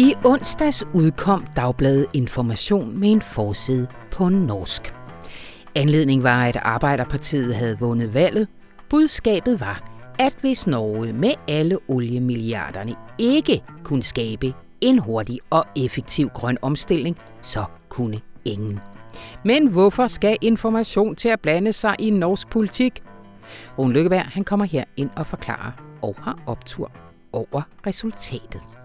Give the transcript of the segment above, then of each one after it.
I onsdags udkom Dagbladet Information med en forside på norsk. Anledningen var, at Arbejderpartiet havde vundet valget. Budskabet var, at hvis Norge med alle oliemilliarderne ikke kunne skabe en hurtig og effektiv grøn omstilling, så kunne ingen. Men hvorfor skal information til at blande sig i norsk politik? Rune Lykkeberg han kommer her ind og forklarer og har optur over resultatet.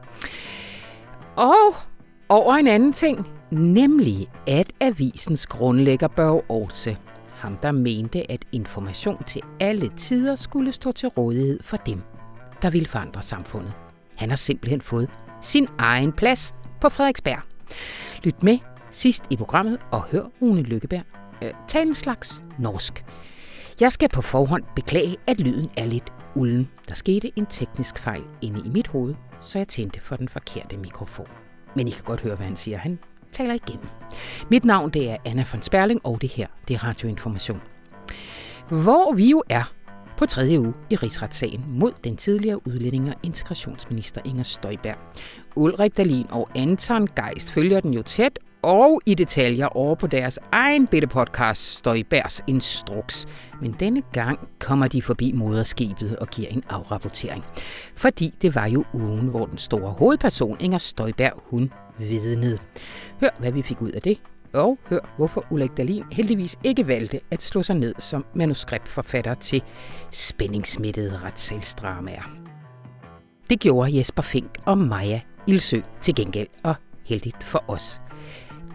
Og over en anden ting, nemlig at avisens grundlægger Børge Aarhus, ham der mente, at information til alle tider skulle stå til rådighed for dem, der ville forandre samfundet. Han har simpelthen fået sin egen plads på Frederiksberg. Lyt med sidst i programmet og hør Rune Lykkeberg øh, tale en slags norsk. Jeg skal på forhånd beklage, at lyden er lidt ulden. Der skete en teknisk fejl inde i mit hoved, så jeg tændte for den forkerte mikrofon. Men I kan godt høre, hvad han siger. Han taler igennem. Mit navn det er Anna von Sperling, og det her det er Radioinformation. Hvor vi jo er på tredje uge i rigsretssagen mod den tidligere udlændinge- og integrationsminister Inger Støjberg. Ulrik Dalin og Anton Geist følger den jo tæt og i detaljer over på deres egen bitte podcast Støjbærs Instruks. Men denne gang kommer de forbi moderskibet og giver en afrapportering. Fordi det var jo ugen, hvor den store hovedperson Inger Støjberg, hun vidnede. Hør, hvad vi fik ud af det, og hør, hvorfor Ulrik Dahlin heldigvis ikke valgte at slå sig ned som manuskriptforfatter til spændingsmættede retssalsdramaer. Det gjorde Jesper Fink og Maja Ilsø til gengæld, og heldigt for os.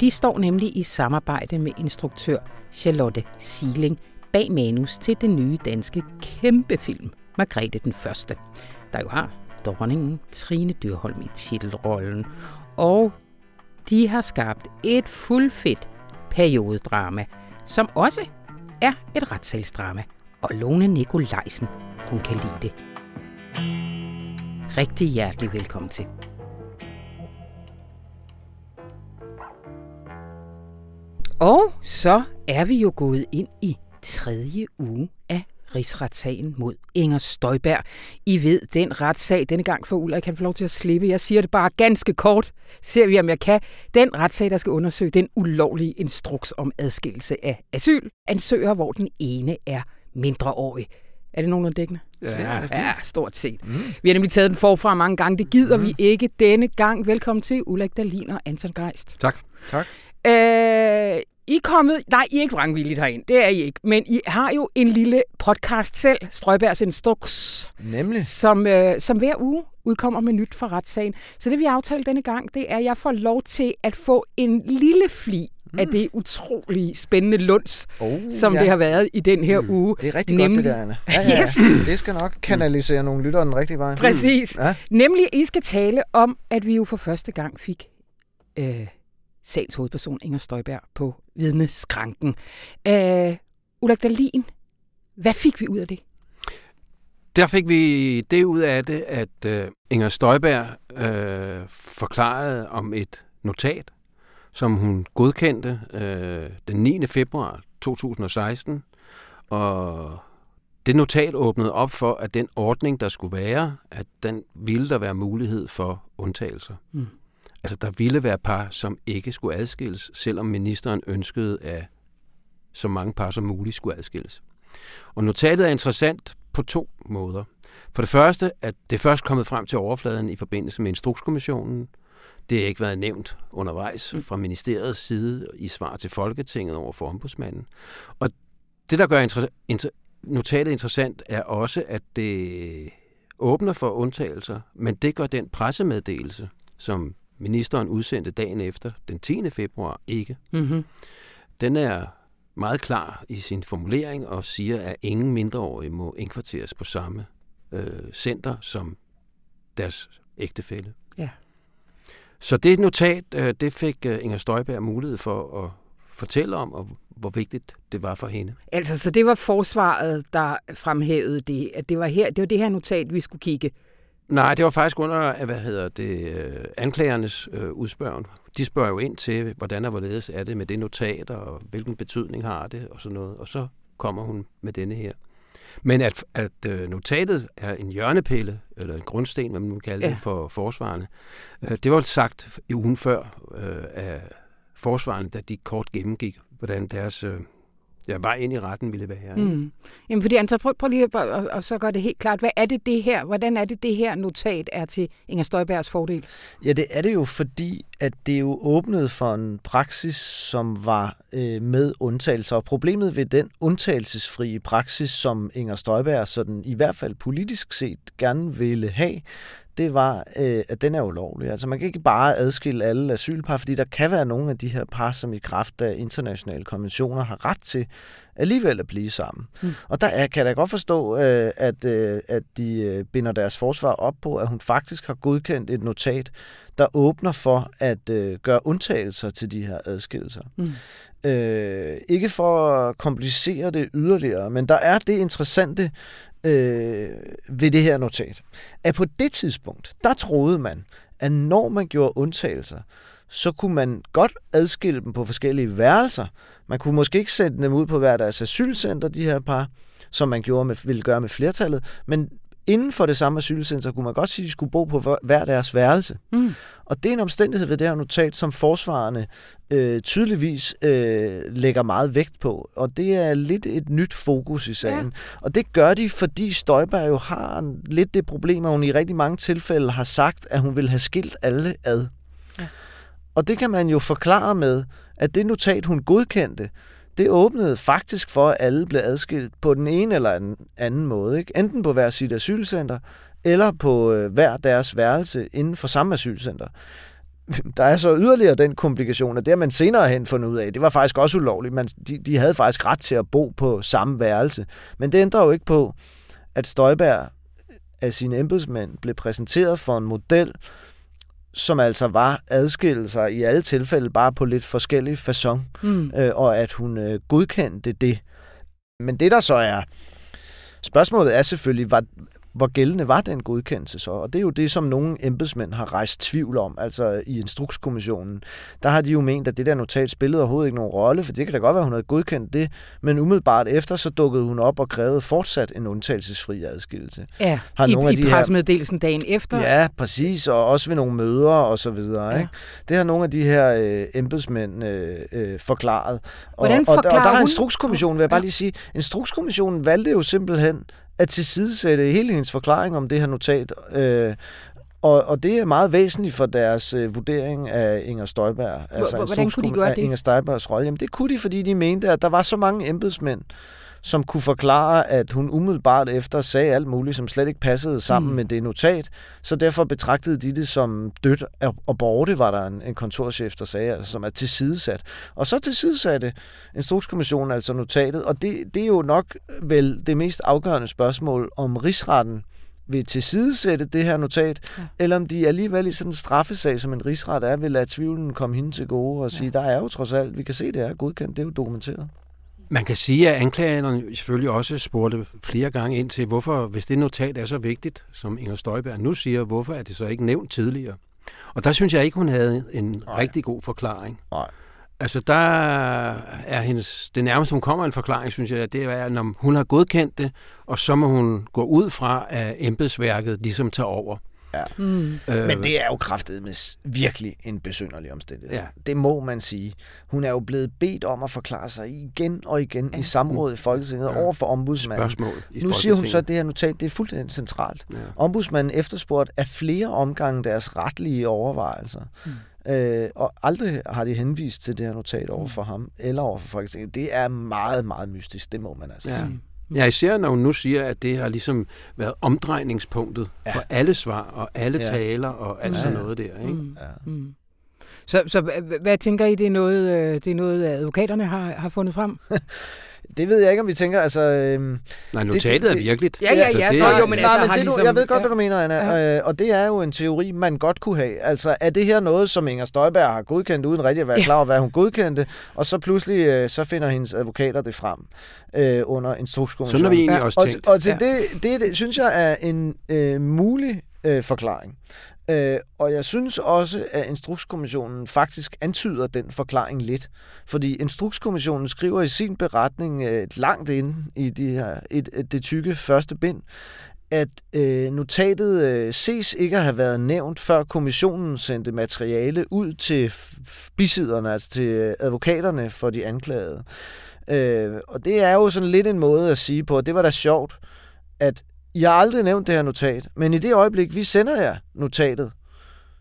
De står nemlig i samarbejde med instruktør Charlotte Sieling bag manus til den nye danske kæmpefilm Margrethe den Første, der jo har dronningen Trine Dyrholm i titelrollen, og de har skabt et fuldfedt periodedrama, som også er et retssalsdrama, og Lone Nikolajsen, hun kan lide det. Rigtig hjertelig velkommen til. Og så er vi jo gået ind i tredje uge af rigsretssagen mod Inger Støjberg. I ved, den retssag denne gang for Ulrik kan få lov til at slippe. Jeg siger det bare ganske kort. Ser vi, om jeg kan. Den retssag, der skal undersøge den ulovlige instruks om adskillelse af asylansøgere, hvor den ene er mindreårig. Er det nogenlunde dækkende? Ja, ja, stort set. Mm. Vi har nemlig taget den forfra mange gange. Det gider mm. vi ikke denne gang. Velkommen til Ulrik Dahlin og Anton Geist. Tak. Tak. Øh, I er kommet, nej, I er ikke vrangvilligt herind, det er I ikke, men I har jo en lille podcast selv, Strøjbergs Instruks, Nemlig. som, øh, som hver uge udkommer med nyt fra retssagen. Så det vi har aftalt denne gang, det er, at jeg får lov til at få en lille fli mm. af det utrolig spændende lunds, Oh, som ja. det har været i den her mm. uge. Det er rigtig godt, det der, Anna. Ja, ja, ja. Yes. Det skal nok kanalisere nogle lyttere den rigtige vej. Præcis. Ja. Nemlig, I skal tale om, at vi jo for første gang fik øh, sagens hovedperson Inger Støjberg på vidneskranken. Øh, Ulrik Dahlin, hvad fik vi ud af det? Der fik vi det ud af det, at øh, Inger Støjberg øh, forklarede om et notat, som hun godkendte øh, den 9. februar 2016. Og det notat åbnede op for, at den ordning, der skulle være, at den ville der være mulighed for undtagelser. Mm. Altså, der ville være par, som ikke skulle adskilles, selvom ministeren ønskede, at så mange par som muligt skulle adskilles. Og notatet er interessant på to måder. For det første, at det først kommet frem til overfladen i forbindelse med Instrukskommissionen. Det har ikke været nævnt undervejs fra ministeriets side i svar til Folketinget over for ombudsmanden. Og det, der gør inter- inter- notatet interessant, er også, at det åbner for undtagelser, men det gør den pressemeddelelse, som ministeren udsendte dagen efter, den 10. februar, ikke. Mm-hmm. Den er meget klar i sin formulering og siger, at ingen mindreårige må indkvarteres på samme øh, center som deres ægtefælle. Ja. Så det notat, øh, det fik øh, Inger Støjberg mulighed for at fortælle om, og hvor vigtigt det var for hende. Altså, så det var forsvaret, der fremhævede det, at det var, her, det var det her notat, vi skulle kigge. Nej, det var faktisk under, hvad hedder det, øh, anklagernes øh, udspørgen. De spørger jo ind til, hvordan og hvorledes er det med det notat, og hvilken betydning har det, og sådan noget. Og så kommer hun med denne her. Men at, at øh, notatet er en hjørnepille, eller en grundsten, hvad man nu kalder ja. det, for forsvarende, øh, det var sagt i ugen før øh, af forsvarende, da de kort gennemgik, hvordan deres øh, ja, vej ind i retten ville være. Mm. Jamen fordi, altså, prøv, prøv lige at og, og så gør det helt klart. Hvad er det det her? Hvordan er det det her notat er til Inger Støjbergs fordel? Ja, det er det jo, fordi at det jo åbnede for en praksis, som var øh, med undtagelser. Og problemet ved den undtagelsesfrie praksis, som Inger Støjberg sådan i hvert fald politisk set gerne ville have, det var, øh, at den er ulovlig. Altså man kan ikke bare adskille alle asylpar, fordi der kan være nogle af de her par, som i kraft af internationale konventioner har ret til alligevel at blive sammen. Mm. Og der er, kan jeg da godt forstå, øh, at, øh, at de øh, binder deres forsvar op på, at hun faktisk har godkendt et notat, der åbner for at øh, gøre undtagelser til de her adskillelser. Mm. Øh, ikke for at komplicere det yderligere, men der er det interessante øh, ved det her notat, at på det tidspunkt, der troede man, at når man gjorde undtagelser, så kunne man godt adskille dem på forskellige værelser. Man kunne måske ikke sætte dem ud på hver deres asylcenter, de her par, som man gjorde med, ville gøre med flertallet, men inden for det samme asylcenter kunne man godt sige, at de skulle bo på hver deres værelse. Mm. Og det er en omstændighed ved det her notat, som forsvarerne øh, tydeligvis øh, lægger meget vægt på. Og det er lidt et nyt fokus i sagen. Ja. Og det gør de, fordi Støjberg jo har lidt det problem, at hun i rigtig mange tilfælde har sagt, at hun vil have skilt alle ad. Ja. Og det kan man jo forklare med, at det notat, hun godkendte, det åbnede faktisk for, at alle blev adskilt på den ene eller den anden måde. Ikke? Enten på hver sit asylcenter, eller på øh, hver deres værelse inden for samme asylcenter. Der er så yderligere den komplikation, at det har man senere hen fundet ud af, det var faktisk også ulovligt. Man, de, de havde faktisk ret til at bo på samme værelse. Men det ændrer jo ikke på, at Støjberg øh, af sine embedsmænd blev præsenteret for en model, som altså var adskillelser i alle tilfælde bare på lidt forskellige façon, mm. øh, og at hun øh, godkendte det. Men det der så er spørgsmålet er selvfølgelig, var, hvor gældende var den godkendelse så? Og det er jo det, som nogle embedsmænd har rejst tvivl om, altså i Instrukskommissionen. Der har de jo ment, at det der notat spillede overhovedet ikke nogen rolle, for det kan da godt være, at hun havde godkendt det, men umiddelbart efter, så dukkede hun op og krævede fortsat en undtagelsesfri adskillelse. Ja, har i, nogle af de i pressemeddelelsen her... dagen efter. Ja, præcis, og også ved nogle møder og så videre. Ja. Ikke? Det har nogle af de her øh, embedsmænd øh, øh, forklaret. Hvordan forklarer og, og, og der har Instrukskommissionen, vil jeg bare lige sige, Instrukskommissionen valgte jo simpelthen at tilsidesætte hele hendes forklaring om det her notat. Øh, og, og det er meget væsentligt for deres øh, vurdering af Inger Støjberg. Altså Hvordan kunne de gøre det? Inger Støjbergs rolle. Jamen det kunne de, fordi de mente, at der var så mange embedsmænd, som kunne forklare, at hun umiddelbart efter sagde alt muligt, som slet ikke passede sammen mm. med det notat. Så derfor betragtede de det som dødt og borte, var der en, en kontorchef, der sagde, altså, som er tilsidesat. Og så tilsidesatte Instrukskommissionen altså notatet, og det, det er jo nok vel det mest afgørende spørgsmål, om rigsretten vil tilsidesætte det her notat, ja. eller om de alligevel i sådan en straffesag, som en rigsret er, vil lade tvivlen komme hende til gode og sige, ja. der er jo trods alt, vi kan se, det er godkendt, det er jo dokumenteret. Man kan sige, at anklagerne selvfølgelig også spurgte flere gange ind til, hvorfor, hvis det notat er så vigtigt, som Inger Støjberg nu siger, hvorfor er det så ikke nævnt tidligere? Og der synes jeg ikke, hun havde en Nej. rigtig god forklaring. Nej. Altså, der er hendes, det nærmeste, hun kommer en forklaring, synes jeg, det er, når hun har godkendt det, og så må hun gå ud fra, at embedsværket ligesom tager over. Ja. Mm. Øh, Men det er jo kraftet med virkelig en besynderlig omstændighed. Ja. Det må man sige. Hun er jo blevet bedt om at forklare sig igen og igen ja. i samrådet i Folketinget ja. over for ombudsmanden. Spørgsmål nu siger hun så, at det her notat det er fuldstændig centralt. Ja. Ombudsmanden efterspurgt af flere omgange deres retlige overvejelser. Mm. Øh, og aldrig har de henvist til det her notat over mm. for ham eller over for Folketinget. Det er meget, meget mystisk, det må man altså ja. sige. Ja, især når hun nu siger, at det har ligesom været omdrejningspunktet ja. for alle svar og alle ja. taler og alt ja. sådan noget der. Ikke? Mm. Ja. Mm. Så, så hvad tænker I, det er noget, øh, det er noget advokaterne har, har fundet frem? Det ved jeg ikke, om vi tænker, altså... Øhm, Nej, notatet det, det, er virkeligt. Ja, ja, ja. Altså, det, Nå, jo, men altså, men det, ligesom, jeg ved godt, ja. hvad du mener, Anna. Ja. Øh, og det er jo en teori, man godt kunne have. Altså, er det her noget, som Inger Støjberg har godkendt, uden rigtig at være klar over, hvad hun godkendte, og så pludselig, øh, så finder hendes advokater det frem øh, under instrukskommissionen. Sådan har vi egentlig ja. også tænkt. Og, og til ja. det, det, det, synes jeg er en øh, mulig øh, forklaring. Øh, og jeg synes også, at Instrukskommissionen faktisk antyder den forklaring lidt. Fordi Instrukskommissionen skriver i sin beretning øh, langt inde i de her, et, et, det tykke første bind, at øh, notatet øh, ses ikke at have været nævnt, før kommissionen sendte materiale ud til bisiderne, altså til øh, advokaterne for de anklagede. Øh, og det er jo sådan lidt en måde at sige på, at det var da sjovt, at jeg har aldrig nævnt det her notat, men i det øjeblik, vi sender jer notatet,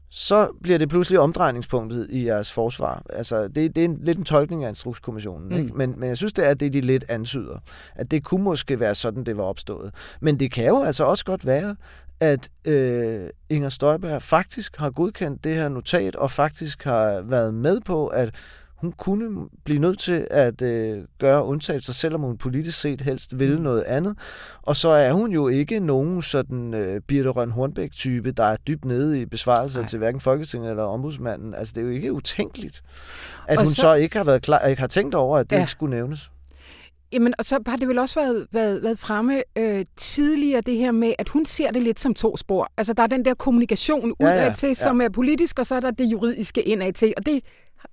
så bliver det pludselig omdrejningspunktet i jeres forsvar. Altså, det, det er en, lidt en tolkning af Instrukskommissionen, mm. ikke? Men, men jeg synes, det er det, de lidt ansyder. At det kunne måske være sådan, det var opstået. Men det kan jo altså også godt være, at øh, Inger Støjberg faktisk har godkendt det her notat, og faktisk har været med på, at hun kunne blive nødt til at øh, gøre undtagelser, selvom hun politisk set helst ville mm. noget andet. Og så er hun jo ikke nogen sådan øh, Birte Røn Hornbæk-type, der er dybt nede i besvarelser til hverken Folketinget eller ombudsmanden. Altså, det er jo ikke utænkeligt, at og hun så, så ikke har været klar, ikke har tænkt over, at det ja. ikke skulle nævnes. Jamen, og så har det vel også været, været, været fremme øh, tidligere, det her med, at hun ser det lidt som to spor. Altså, der er den der kommunikation udad ja, ja, til, som ja. er politisk, og så er der det juridiske indad til. Og det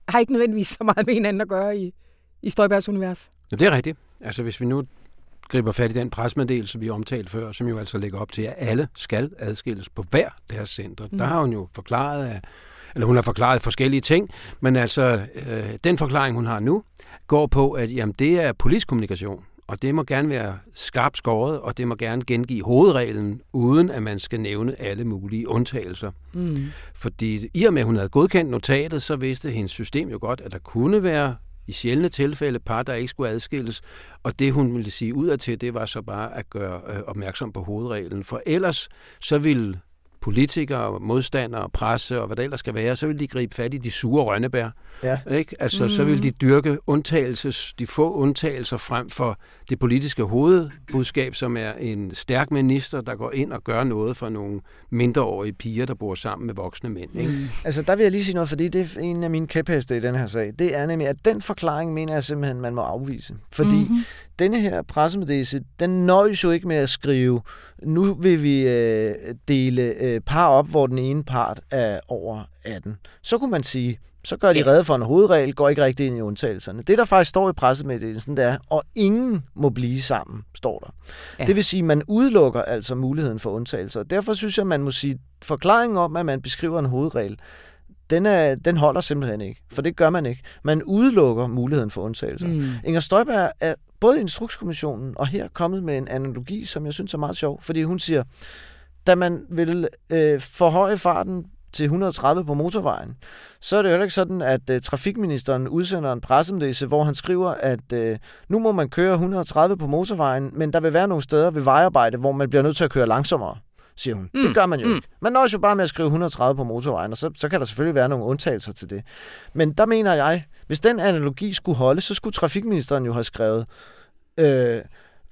har ikke nødvendigvis så meget med hinanden at gøre i, i Støjbergs univers. Ja, det er rigtigt. Altså hvis vi nu griber fat i den presmeddelelse, vi omtalte før, som jo altså lægger op til, at alle skal adskilles på hver deres center. Mm. Der har hun jo forklaret, at, eller hun har forklaret forskellige ting, men altså øh, den forklaring, hun har nu, går på, at jamen, det er politisk kommunikation. Og det må gerne være skarpt skåret, og det må gerne gengive hovedreglen, uden at man skal nævne alle mulige undtagelser. Mm. Fordi i og med, at hun havde godkendt notatet, så vidste hendes system jo godt, at der kunne være i sjældne tilfælde par, der ikke skulle adskilles. Og det, hun ville sige ud af til, det var så bare at gøre øh, opmærksom på hovedreglen. For ellers så ville politikere, modstandere, presse og hvad der ellers skal være, så vil de gribe fat i de sure rønnebær. Ja. Ikke? Altså, mm. så vil de dyrke undtagelses, de få undtagelser frem for det politiske hovedbudskab, som er en stærk minister, der går ind og gør noget for nogle mindreårige piger, der bor sammen med voksne mænd. Ikke? Mm. Altså, der vil jeg lige sige noget, fordi det er en af mine kæpheste i den her sag. Det er nemlig, at den forklaring mener jeg simpelthen, man må afvise. Fordi mm-hmm. denne her pressemeddelelse, den nøjes jo ikke med at skrive, nu vil vi øh, dele øh, par op, hvor den ene part er over 18. Så kunne man sige, så gør de ja. redde for en hovedregel, går ikke rigtig ind i undtagelserne. Det, der faktisk står i pressemeddelelsen, det er, og ingen må blive sammen, står der. Ja. Det vil sige, at man udelukker altså muligheden for undtagelser. Derfor synes jeg, man må sige, forklaringen om, at man beskriver en hovedregel, den, er, den holder simpelthen ikke, for det gør man ikke. Man udelukker muligheden for undtagelser. Mm. Inger Støjberg er både i Instrukskommissionen og her kommet med en analogi, som jeg synes er meget sjov, fordi hun siger, da man vil øh, forhøje farten til 130 på motorvejen, så er det jo ikke sådan, at uh, trafikministeren udsender en pressemeddelelse, hvor han skriver, at uh, nu må man køre 130 på motorvejen, men der vil være nogle steder ved vejarbejde, hvor man bliver nødt til at køre langsommere siger hun. Mm. Det gør man jo mm. ikke. Man nøjes jo bare med at skrive 130 på motorvejen, og så, så kan der selvfølgelig være nogle undtagelser til det. Men der mener jeg, hvis den analogi skulle holde, så skulle trafikministeren jo have skrevet, øh,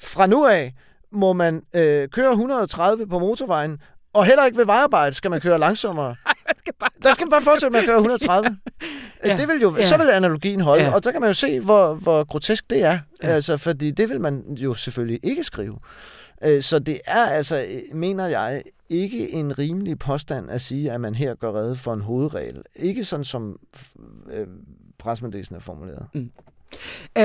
fra nu af må man øh, køre 130 på motorvejen, og heller ikke ved vejarbejde skal man køre langsommere. man skal bare der skal man bare fortsætte med at køre 130. ja. det vil jo, ja. Så vil analogien holde, ja. og så kan man jo se, hvor, hvor grotesk det er. Ja. Altså, fordi det vil man jo selvfølgelig ikke skrive. Øh, så det er altså, mener jeg, ikke en rimelig påstand at sige, at man her gør redde for en hovedregel. Ikke sådan som øh, presmeddelelsen er formuleret. Mm. Øh,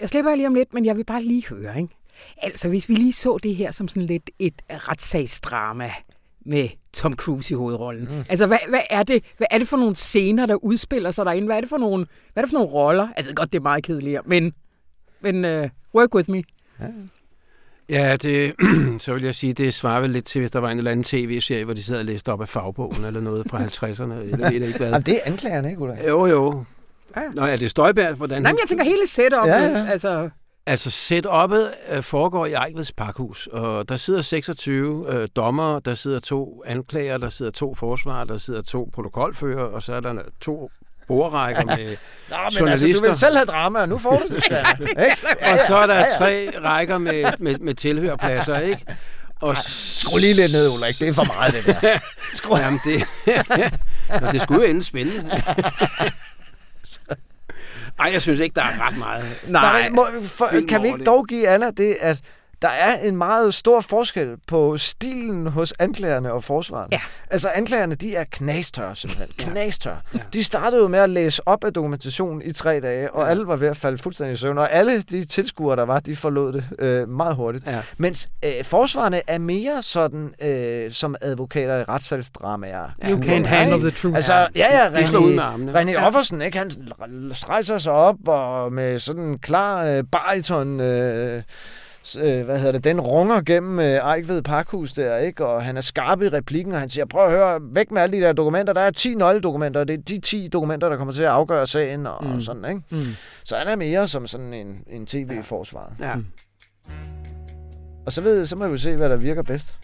jeg slipper lige om lidt, men jeg vil bare lige høre, ikke? Altså, hvis vi lige så det her som sådan lidt et retssagsdrama med Tom Cruise i hovedrollen. Mm. Altså, hvad, hvad, er det, hvad er det for nogle scener, der udspiller sig derinde? Hvad er det for nogle, hvad er det for nogle roller? Altså, godt, det er meget kedeligt, men, men uh, work with me. Ja. Ja, det, så vil jeg sige, det svarer vel lidt til, hvis der var en eller anden tv-serie, hvor de sidder og læste op af fagbogen eller noget fra 50'erne. Eller ved ikke hvad. Jamen, det er anklagerne, ikke, Ulla? Jo, jo. Ja. Nå, er det Støjberg? Hvordan Nej, men jeg tænker hele setup'et. Ja, ja. Altså... Altså, setup'et øh, foregår i Ejkveds Parkhus, og der sidder 26 øh, dommer, der sidder to anklager, der sidder to forsvarer, der sidder to protokolfører, og så er der to bordrækker med Nå, men journalister. Altså, du vil selv have drama, og nu får du det, ja, Og så er der tre rækker med, med, med tilhørpladser, ikke? Og Skru lige lidt ned, Ulrik. Det er for meget, det der. Skru. Jamen, det, Nå, det skulle jo ende spændende. Ej, jeg synes ikke, der er ret meget. Nej, Nej. Må, for, kan vi ikke dog give Anna det, at der er en meget stor forskel på stilen hos anklagerne og forsvarerne. Ja. Altså anklagerne, de er knastørre simpelthen. Knastørre. Ja. De startede jo med at læse op af dokumentationen i tre dage, og Ja. alle var ved at falde fuldstændig i søvn. Og alle de tilskuere, der var, de forlod det øh, meget hurtigt. Ja. Mens øh, forsvarerne er mere sådan øh, som advokater i retssalsdramaer. Ja, You can't handle the truth. Altså, ja, ja, De slår ud med René, armene. René Ja. Offersen, ikke? han rejser sig op og med sådan en klar øh, bariton, øh, øh, hvad hedder det, den runger gennem øh, Ejkved Parkhus der, ikke? Og han er skarp i replikken, og han siger, prøv at høre, væk med alle de der dokumenter. Der er 10 nøgledokumenter, og det er de 10 dokumenter, der kommer til at afgøre sagen og, mm. Og sådan, ikke? Mm. Så han er mere som sådan en, en tv-forsvar. Ja. Mm. Og så, ved, så må vi se, hvad der virker bedst.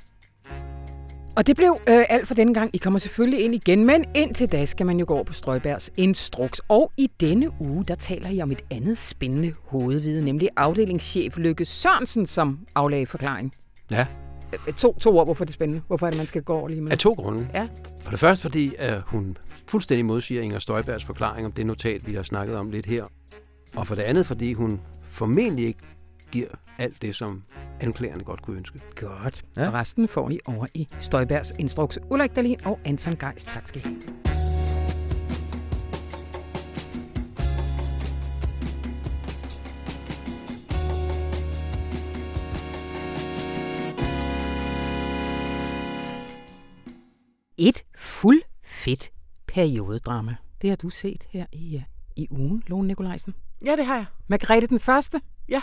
Og det blev øh, alt for denne gang. I kommer selvfølgelig ind igen, men indtil da skal man jo gå over på Strøbergs instruks. Og i denne uge, der taler jeg om et andet spændende hovedvide, nemlig afdelingschef Lykke Sørensen, som aflagde forklaring. ja. Øh, To, to ord, hvorfor det er spændende. Hvorfor er det, man skal gå over lige med Af to grunde. Ja. For det første, fordi at hun fuldstændig modsiger Inger Støjbergs forklaring om det notat, vi har snakket om lidt her. Og for det andet, fordi hun formentlig ikke giver alt det, som anklagerne godt kunne ønske. Godt. Ja. Og resten får I over i Støjbergs instruks. Ulrik Dahlin og Anton Geist. Tak skal I have. Et fuld fedt periodedrama. Det har du set her i, øh, i ugen, Lone Nikolajsen. Ja, det har jeg. Margrethe den første? Ja.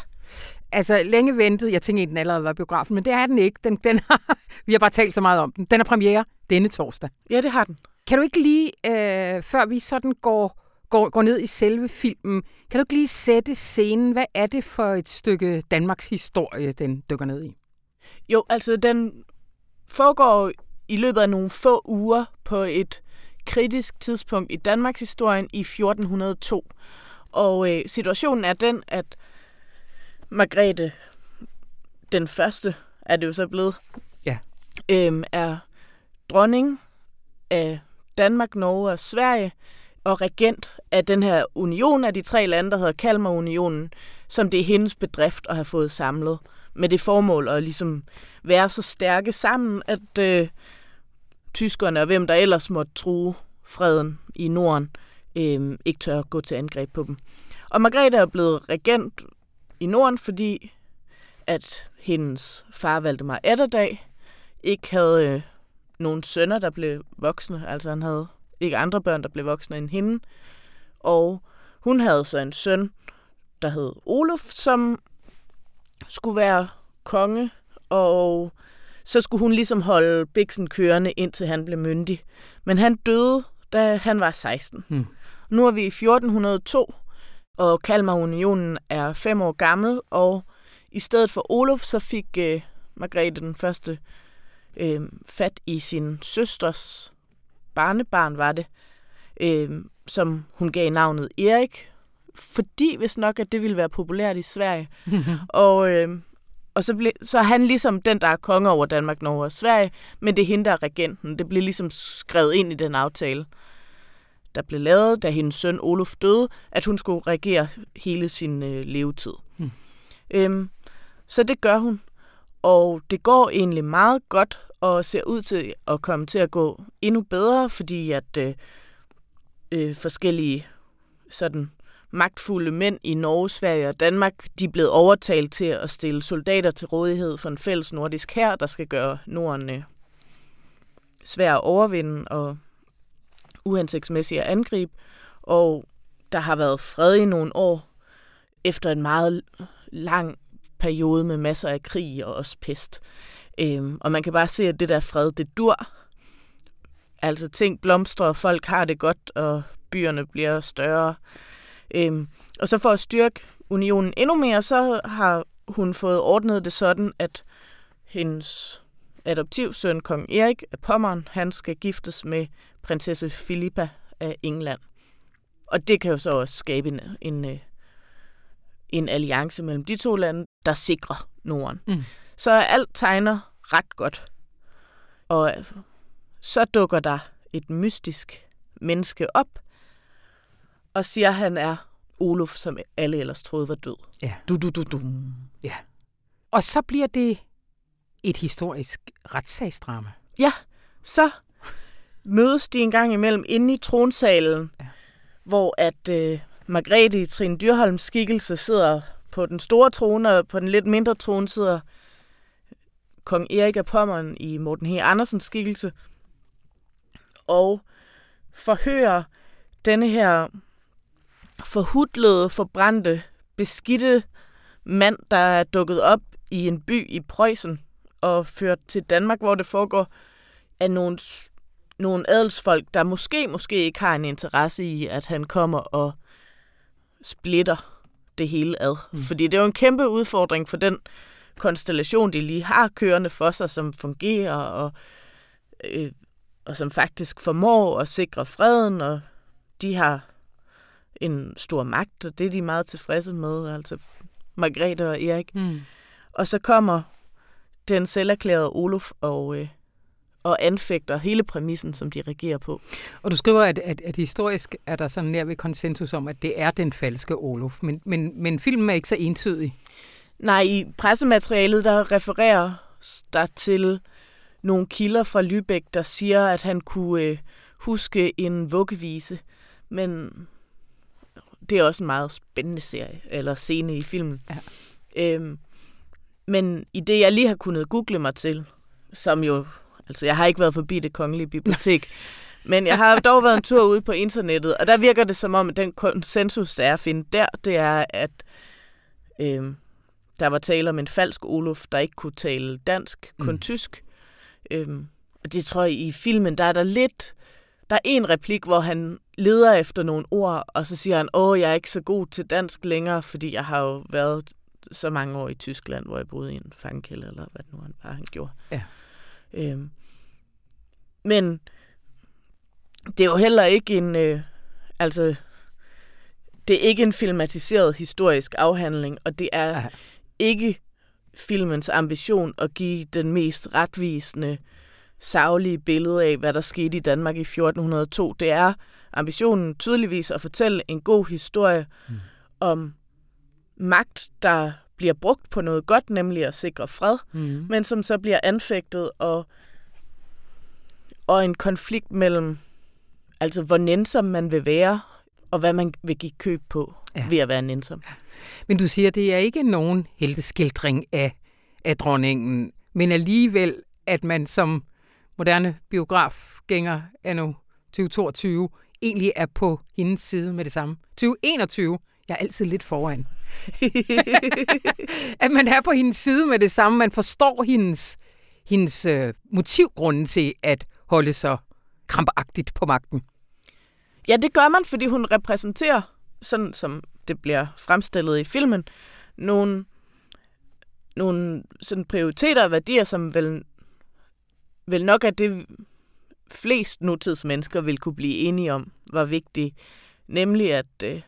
Altså, længe ventet. Jeg tænkte, at den allerede var biografen, men det er den ikke. Den, den har, vi har bare talt så meget om den. Den er premiere denne torsdag. Ja, det har den. Kan du ikke lige, øh, før vi sådan går, går, går ned i selve filmen, kan du ikke lige sætte scenen? Hvad er det for et stykke Danmarks historie, den dykker ned i? Jo, altså den foregår i løbet af nogle få uger på et kritisk tidspunkt i Danmarks historien i 1402. Og øh, situationen er den, at Margrethe den første, er det jo så blevet, Ja. øhm, er dronning af Danmark, Norge og Sverige, og regent af den her union af de tre lande, der hedder Kalmarunionen, som det er hendes bedrift at have fået samlet med det formål at ligesom være så stærke sammen, at øh, tyskerne og hvem der ellers måtte true freden i Norden, øh, ikke tør gå til angreb på dem. Og Margrethe er blevet regent i Norden, fordi at hendes far Valdemar Atterdag ikke havde øh, nogen sønner, der blev voksne. Altså han havde ikke andre børn, der blev voksne end hende. Og hun havde så en søn, der hed Olof, som skulle være konge, og så skulle hun ligesom holde Bixen kørende, indtil han blev myndig. Men han døde, da han var 16. Hmm. Nu er vi i 1402, og Kalmarunionen er fem år gammel, og i stedet for Olof, så fik øh, Margrethe den første øh, fat i sin søsters barnebarn, var det, øh, som hun gav navnet Erik, fordi hvis nok, at det ville være populært i Sverige. og øh, og så, ble, så er han ligesom den, der er konge over Danmark, Norge og Sverige, men det er hende, der er regenten. Det blev ligesom skrevet ind i den aftale, der blev lavet, da hendes søn Olof døde, at hun skulle regere hele sin øh, levetid. Hmm. Øhm, så det gør hun. Og det går egentlig meget godt, og ser ud til at komme til at gå endnu bedre, fordi at øh, øh, forskellige sådan magtfulde mænd i Norge, Sverige og Danmark, de er blevet overtalt til at stille soldater til rådighed for en fælles nordisk hær, der skal gøre Norden øh, svær at overvinde og uhensigtsmæssigt at angribe. Og der har været fred i nogle år, efter en meget lang periode med masser af krig og også pest. Øhm, og man kan bare se, at det der fred, det dur. Altså ting blomstrer, og folk har det godt, og byerne bliver større. Øhm, og så for at styrke unionen endnu mere, så har hun fået ordnet det sådan, at hendes adoptivsøn, kong Erik af Pommern, han skal giftes med prinsesse Filippa af England. Og det kan jo så også skabe en, en, øh, en alliance mellem de to lande, der sikrer Norden. Mm. Så alt tegner ret godt. Og så dukker der et mystisk menneske op, og siger, at han er Olof, som alle ellers troede var død. Ja. Du, du, du, du. Ja. Og så bliver det et historisk retssagsdrama. Ja, så mødes de en gang imellem inde i tronsalen, ja. hvor at øh, Margrethe i Trine Dyrholms skikkelse sidder på den store trone, og på den lidt mindre trone sidder kong Erik af Pommern i Morten H. Andersens skikkelse, og forhører denne her forhudlede, forbrændte, beskidte mand, der er dukket op i en by i Preussen og ført til Danmark, hvor det foregår af nogle, nogle adelsfolk, der måske, måske ikke har en interesse i, at han kommer og splitter det hele ad. Mm. Fordi det er jo en kæmpe udfordring for den konstellation, de lige har kørende for sig, som fungerer og, øh, og som faktisk formår at sikre freden, og de har en stor magt, og det er de meget tilfredse med, altså Margrethe og Erik. Mm. Og så kommer den selverklærede Olof og, øh, og anfægter hele præmissen, som de regerer på. Og du skriver, at, at, at historisk er der sådan nær ved konsensus om, at det er den falske Olof, men, men, men filmen er ikke så entydig. Nej, i pressematerialet, der refererer der til nogle kilder fra Lübeck, der siger, at han kunne øh, huske en vuggevise, men det er også en meget spændende serie, eller scene i filmen. Ja. Øhm, men i det, jeg lige har kunnet google mig til, som jo, altså jeg har ikke været forbi det kongelige bibliotek, men jeg har dog været en tur ude på internettet, og der virker det som om, at den konsensus, der er at finde der, det er, at øhm, der var tale om en falsk Olof, der ikke kunne tale dansk, kun mm. tysk. Øhm, og det tror jeg, i filmen, der er der lidt... Der er en replik, hvor han leder efter nogle ord, og så siger han, åh, jeg er ikke så god til dansk længere, fordi jeg har jo været så mange år i Tyskland, hvor jeg boede i en fangkælde, eller hvad nu han bare han gjorde. Ja. Øhm, men det er jo heller ikke en... Øh, altså, det er ikke en filmatiseret historisk afhandling, og det er Aha. ikke filmens ambition at give den mest retvisende, savlige billede af, hvad der skete i Danmark i 1402. Det er ambitionen tydeligvis at fortælle en god historie mm. om magt, der bliver brugt på noget godt, nemlig at sikre fred, mm. men som så bliver anfægtet og, og en konflikt mellem, altså hvor nænsom man vil være, og hvad man vil give køb på ja. ved at være nænsom. Men du siger, det er ikke nogen helteskildring af, af dronningen, men alligevel, at man som moderne biografgænger nu 2022 egentlig er på hendes side med det samme. 2021, jeg er altid lidt foran. at man er på hendes side med det samme. Man forstår hendes, hendes øh, motivgrunden til at holde sig krampagtigt på magten. Ja, det gør man, fordi hun repræsenterer, sådan som det bliver fremstillet i filmen, nogle, nogle sådan prioriteter og værdier, som vel, vel nok er det, flest nutidsmennesker vil kunne blive enige om, var vigtige. Nemlig at, øh,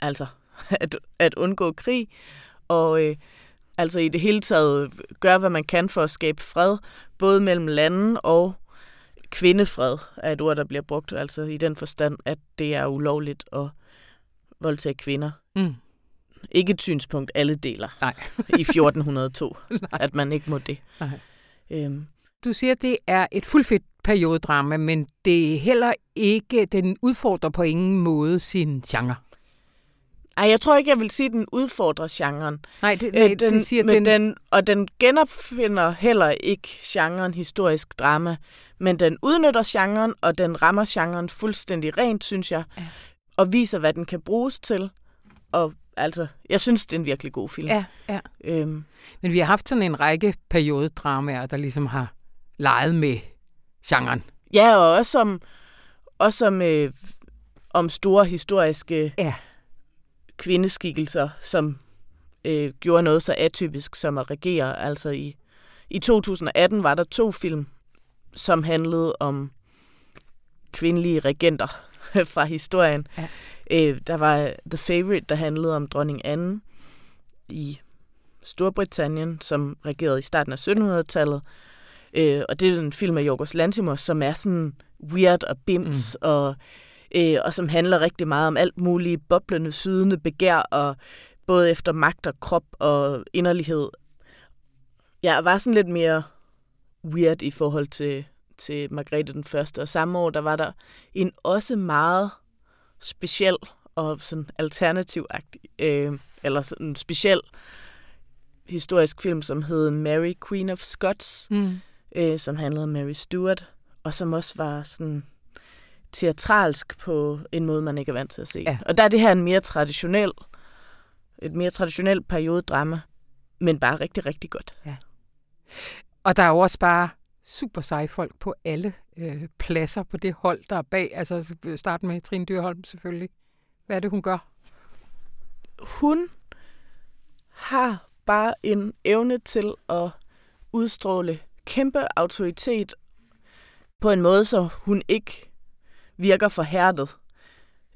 altså, at, at undgå krig, og øh, altså i det hele taget gøre, hvad man kan for at skabe fred, både mellem lande og kvindefred er et ord, der bliver brugt, altså i den forstand, at det er ulovligt at voldtage kvinder. Mm. Ikke et synspunkt, alle deler Nej. i 1402, at man ikke må det. Nej. Øhm. Du siger, at det er et fuldfedt periodedrama, men det er heller ikke, den udfordrer på ingen måde sin genre. Ej, jeg tror ikke, jeg vil sige, at den udfordrer genren. Nej, det, nej, den, det siger men den... den... Og den genopfinder heller ikke genren historisk drama, men den udnytter genren, og den rammer genren fuldstændig rent, synes jeg, ja. og viser, hvad den kan bruges til. Og altså, jeg synes, det er en virkelig god film. Ja, ja. Øhm. Men vi har haft sådan en række periodedramaer, der ligesom har leget med genren. Ja, og også om, også om, øh, om store historiske ja. Kvindeskikkelser, som øh, gjorde noget så atypisk som at regere. Altså i, i 2018 var der to film, som handlede om kvindelige regenter fra historien. Ja. Øh, der var The Favorite, der handlede om dronning Anne i Storbritannien, som regerede i starten af 1700-tallet. Øh, og det er en film af Jorgos Lanthimos, som er sådan weird og bims, mm. og, øh, og som handler rigtig meget om alt muligt boblende, sydende begær, og både efter magt og krop og inderlighed. jeg var sådan lidt mere weird i forhold til, til Margrethe den Første. Og samme år, der var der en også meget speciel og sådan alternativ øh, eller sådan en speciel historisk film, som hed Mary, Queen of Scots, mm. øh, som handlede om Mary Stuart, og som også var sådan teatralsk på en måde, man ikke er vant til at se. Ja. Og der er det her en mere traditionel, et mere traditionelt periodedrama, men bare rigtig, rigtig godt. Ja. Og der er jo også bare super seje folk på alle øh, pladser på det hold, der er bag. Altså start med Trine Dyrholm selvfølgelig. Hvad er det, hun gør? Hun har bare en evne til at udstråle kæmpe autoritet på en måde, så hun ikke virker forhærdet.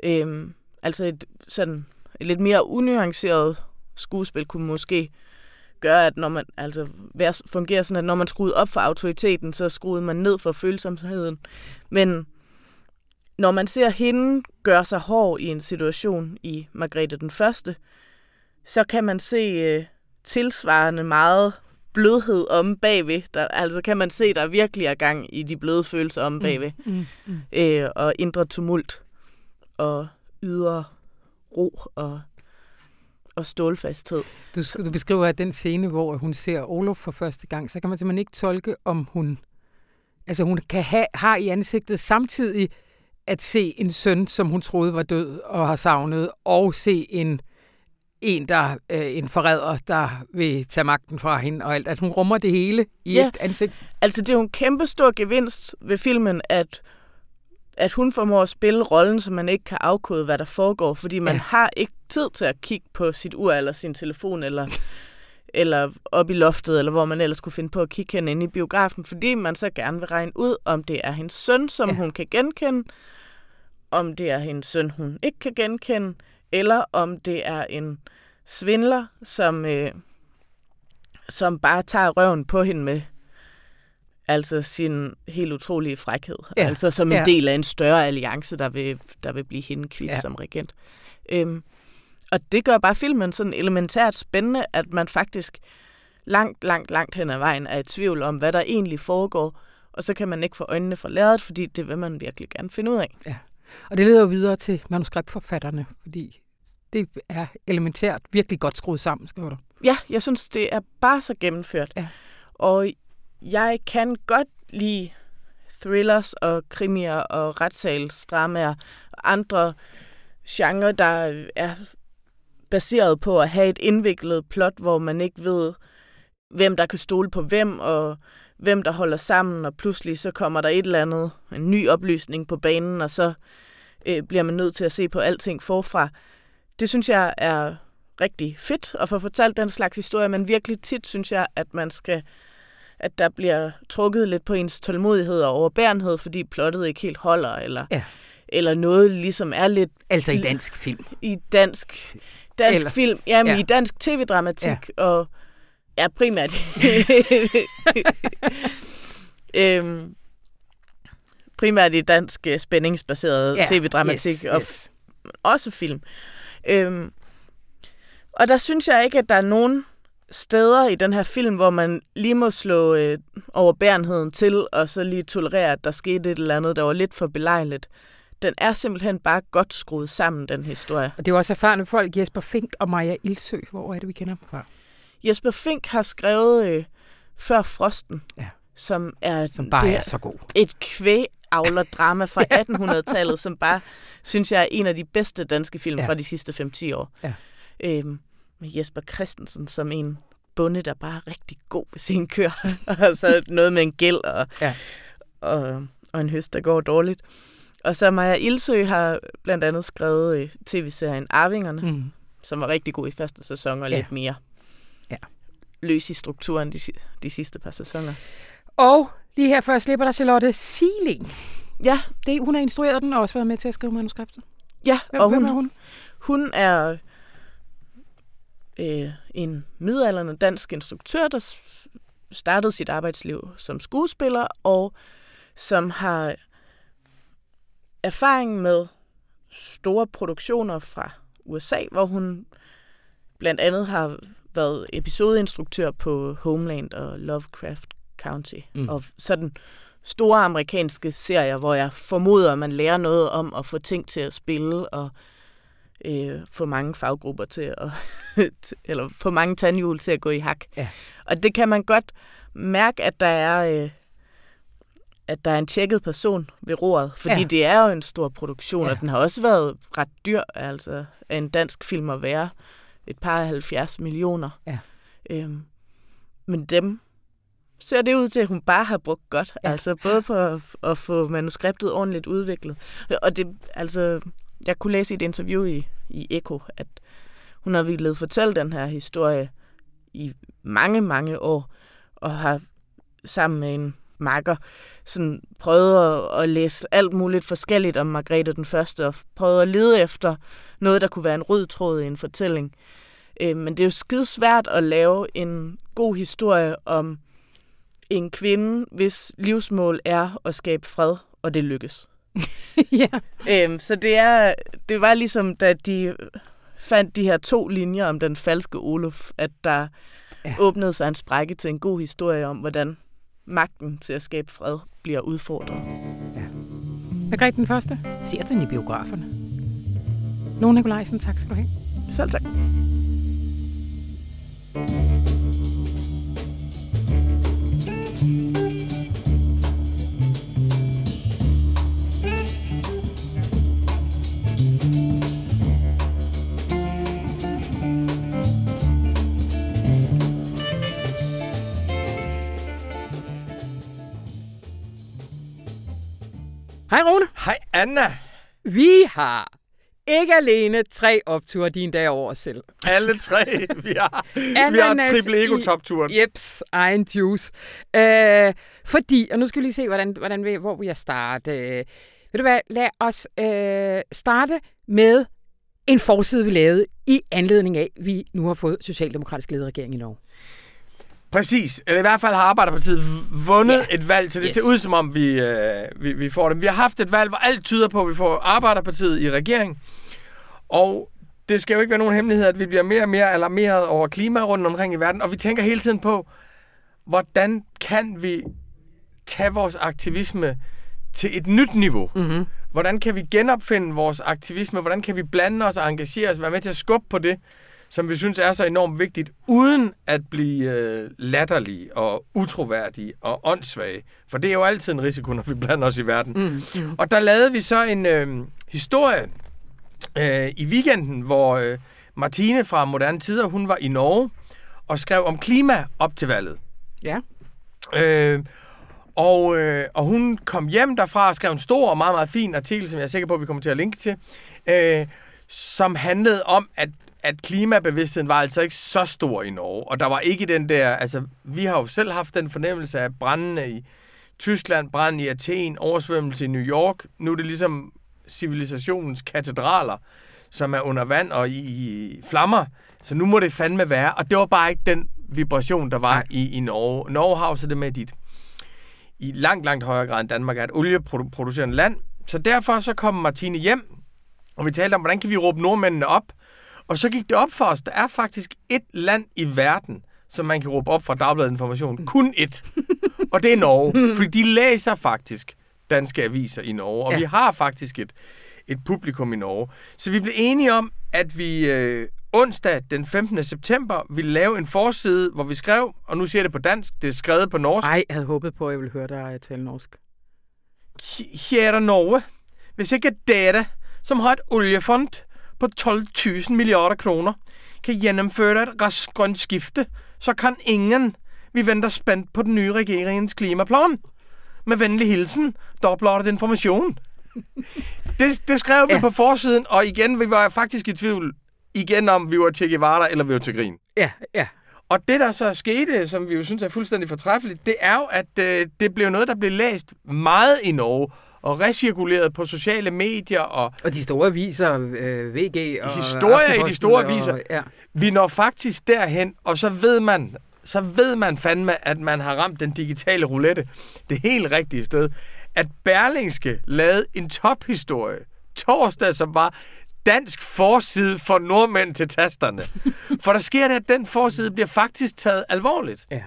Øhm, altså et sådan et lidt mere unuanceret skuespil kunne måske gøre, at når man altså fungerer sådan, at når man skruede op for autoriteten, så skruede man ned for følsomheden. Men når man ser hende gøre sig hård i en situation i Margrethe den Første, så kan man se øh, tilsvarende meget blødhed om bagved. Der, altså kan man se, der virkelig er gang i de bløde følelser om mm, bagved. Mm, mm, mm. Øh, og indre tumult og ydre ro og, og stålfasthed. Du, du beskriver at den scene, hvor hun ser Olof for første gang, så kan man simpelthen ikke tolke, om hun... Altså hun kan have, har i ansigtet samtidig at se en søn, som hun troede var død og har savnet, og se en en, der øh, en forræder, der vil tage magten fra hende og alt. At hun rummer det hele i ja. et ansigt. Altså, det er jo en kæmpe stor gevinst ved filmen, at, at hun formår at spille rollen, så man ikke kan afkode, hvad der foregår, fordi man ja. har ikke tid til at kigge på sit ur eller sin telefon, eller, eller op i loftet, eller hvor man ellers kunne finde på at kigge hende ind i biografen, fordi man så gerne vil regne ud, om det er hendes søn, som ja. hun kan genkende, om det er hendes søn, hun ikke kan genkende, eller om det er en svindler, som, øh, som bare tager røven på hende med altså sin helt utrolige frækhed. Ja. Altså som en ja. del af en større alliance, der vil, der vil blive hende kvidt ja. som regent. Øhm, og det gør bare filmen sådan elementært spændende, at man faktisk langt, langt, langt hen ad vejen er i tvivl om, hvad der egentlig foregår, og så kan man ikke få øjnene for læret, fordi det vil man virkelig gerne finde ud af. Ja. Og det leder jo videre til manuskriptforfatterne, fordi det er elementært virkelig godt skruet sammen, skriver du. Ja, jeg synes, det er bare så gennemført. Ja. Og jeg kan godt lide thrillers og krimier og retssalsdramaer og andre genrer, der er baseret på at have et indviklet plot, hvor man ikke ved, hvem der kan stole på hvem, og hvem der holder sammen, og pludselig så kommer der et eller andet, en ny oplysning på banen, og så øh, bliver man nødt til at se på alting forfra. Det synes jeg er rigtig fedt at få fortalt den slags historie, men virkelig tit synes jeg, at man skal at der bliver trukket lidt på ens tålmodighed og overbærenhed, fordi plottet ikke helt holder, eller, ja. eller noget ligesom er lidt... Altså i dansk film. I dansk, dansk eller, film, jamen ja. i dansk tv-dramatik, ja. og ja, primært. øhm, primært i dansk øh, spændingsbaseret ja. tv-dramatik, yes, og yes. også film. Øhm, og der synes jeg ikke, at der er nogen steder i den her film, hvor man lige må slå øh, overbærenheden til, og så lige tolerere, at der skete et eller andet, der var lidt for belejligt. Den er simpelthen bare godt skruet sammen, den historie. Og det er jo også erfarne folk, Jesper Fink og Maja Ilsø. Hvor er det, vi kender dem fra? Jesper Fink har skrevet øh, Før Frosten, ja. som er, som bare det, er så god. et kvægavler-drama fra 1800-tallet, som bare, synes jeg, er en af de bedste danske film ja. fra de sidste 5-10 år. Ja. Øhm, med Jesper Christensen som en bonde, der bare er rigtig god ved sin kør. og så noget med en gæld og, ja. og, og en høst, der går dårligt. Og så Maja Ilsø har blandt andet skrevet øh, tv-serien Arvingerne, mm. som var rigtig god i første sæson og ja. lidt mere ja. løs i strukturen de, de sidste par sæsoner. Og lige her før slipper der Charlotte Sealing. Ja. Det, hun har instrueret den og også været med til at skrive manuskriptet. Ja, Hvem, og hun, er hun? Hun er øh, en midalderne dansk instruktør, der startede sit arbejdsliv som skuespiller, og som har erfaring med store produktioner fra USA, hvor hun blandt andet har været episodeinstruktør på Homeland og Lovecraft County. Mm. Og sådan store amerikanske serier, hvor jeg formoder, at man lærer noget om at få ting til at spille og øh, få mange faggrupper til at, eller få mange tandhjul til at gå i hak. Ja. Og det kan man godt mærke, at der er... Øh, at der er en tjekket person ved roret, fordi ja. det er jo en stor produktion, ja. og den har også været ret dyr, altså af en dansk film at være et par 70 millioner. Ja. Øhm, men dem ser det ud til, at hun bare har brugt godt, ja. altså både på at, at få manuskriptet ordentligt udviklet. Og det, altså, jeg kunne læse i et interview i, i Eko, at hun har ville fortælle den her historie i mange, mange år, og har sammen med en makker sådan prøvet at, at læse alt muligt forskelligt om Margrethe den Første, og prøvet at lede efter noget, der kunne være en rød tråd i en fortælling. Øh, men det er jo skide svært at lave en god historie om en kvinde, hvis livsmål er at skabe fred, og det lykkes. ja. Øhm, så det, er, det var ligesom, da de fandt de her to linjer om den falske Olof, at der ja. åbnede sig en sprække til en god historie om, hvordan magten til at skabe fred bliver udfordret. Ja. Margrethe den Første ser den i biograferne. Lone Nikolajsen, tak skal du have. Selv tak. Hej Rune. Hej Anna. Vi har ikke alene tre opture din dag over selv. Alle tre. Vi har, vi har triple ego topturen. Jeps, egen juice. Øh, fordi, og nu skal vi lige se, hvordan, hvordan vi, hvor vi har starte. Øh, ved du hvad, lad os øh, starte med en forside, vi lavede i anledning af, at vi nu har fået socialdemokratisk ledet regering i Norge. Præcis. Eller i hvert fald har Arbejderpartiet vundet yeah. et valg, så det yes. ser ud som om, vi, øh, vi, vi får det. Vi har haft et valg, hvor alt tyder på, at vi får Arbejderpartiet i regering. Og det skal jo ikke være nogen hemmelighed, at vi bliver mere og mere alarmeret over klima rundt omkring i verden. Og vi tænker hele tiden på, hvordan kan vi tage vores aktivisme til et nyt niveau? Mm-hmm. Hvordan kan vi genopfinde vores aktivisme? Hvordan kan vi blande os og engagere os? Være med til at skubbe på det, som vi synes er så enormt vigtigt, uden at blive øh, latterlige og utroværdige og åndssvage. For det er jo altid en risiko, når vi blander os i verden. Mm, mm. Og der lavede vi så en øh, historie øh, i weekenden, hvor øh, Martine fra Moderne Tider, hun var i Norge og skrev om klima op til valget. Ja. Øh, og, øh, og hun kom hjem derfra og skrev en stor og meget, meget fin artikel, som jeg er sikker på, at vi kommer til at linke til, øh, som handlede om, at at klimabevidstheden var altså ikke så stor i Norge, og der var ikke den der, altså vi har jo selv haft den fornemmelse af brændende i Tyskland, branden i Athen, oversvømmelse i New York. Nu er det ligesom civilisationens katedraler, som er under vand og i, i flammer. Så nu må det fandme være. Og det var bare ikke den vibration, der var i, i Norge. Norge har også det med dit i langt, langt højere grad end Danmark er et olieproducerende land. Så derfor så kom Martine hjem, og vi talte om, hvordan kan vi råbe nordmændene op, og så gik det op for os, der er faktisk et land i verden, som man kan råbe op fra Dagbladet Information. Mm. Kun et. og det er Norge. Fordi de læser faktisk danske aviser i Norge. Og ja. vi har faktisk et, et publikum i Norge. Så vi blev enige om, at vi øh, onsdag den 15. september ville lave en forside, hvor vi skrev, og nu siger jeg det på dansk, det er skrevet på norsk. Nej, jeg havde håbet på, at jeg ville høre dig tale norsk. Kære Norge, hvis ikke dere, som har et oliefond, på 12.000 milliarder kroner kan gennemføre et raskt grønt skifte, så kan ingen, vi venter spændt på den nye regeringens klimaplan. Med venlig hilsen, Dagbladet Information. det, det skrev vi ja. på forsiden, og igen, vi var faktisk i tvivl igen om, vi var til Guevara eller vi var til Grin. Ja, ja. Og det, der så skete, som vi jo synes er fuldstændig fortræffeligt, det er jo, at øh, det blev noget, der blev læst meget i Norge og recirkuleret på sociale medier. Og, og de store aviser, øh, VG og Historier i de store aviser. Og, ja. Vi når faktisk derhen, og så ved man, så ved man fandme, at man har ramt den digitale roulette det helt rigtige sted. At Berlingske lavede en tophistorie torsdag, som var dansk forside for nordmænd til tasterne. For der sker det, at den forside bliver faktisk taget alvorligt. Ja.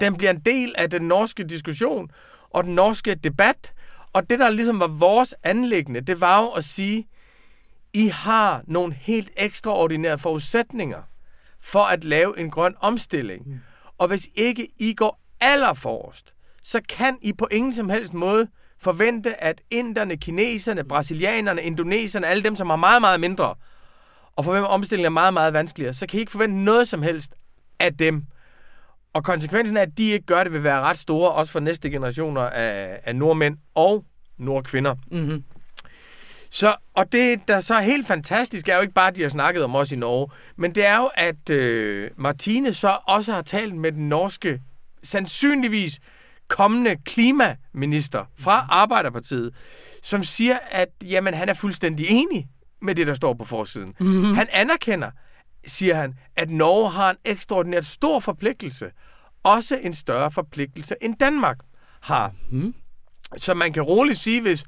Den bliver en del af den norske diskussion og den norske debat. Og det, der ligesom var vores anlæggende, det var jo at sige, I har nogle helt ekstraordinære forudsætninger for at lave en grøn omstilling. Mm. Og hvis ikke I går allerforrest, så kan I på ingen som helst måde forvente, at inderne, kineserne, brasilianerne, indoneserne, alle dem, som har meget, meget mindre, og for hvem omstillingen er meget, meget vanskeligere, så kan I ikke forvente noget som helst af dem. Og konsekvensen af, at de ikke gør det, vil være ret store, også for næste generationer af, af nordmænd og nordkvinder. Mm-hmm. Så, og det, der så er helt fantastisk, er jo ikke bare, at de har snakket om os i Norge, men det er jo, at øh, Martine så også har talt med den norske, sandsynligvis kommende klimaminister fra Arbejderpartiet, som siger, at jamen, han er fuldstændig enig med det, der står på forsiden. Mm-hmm. Han anerkender, siger han, at Norge har en ekstraordinært stor forpligtelse. Også en større forpligtelse, end Danmark har. Mm. Så man kan roligt sige, hvis,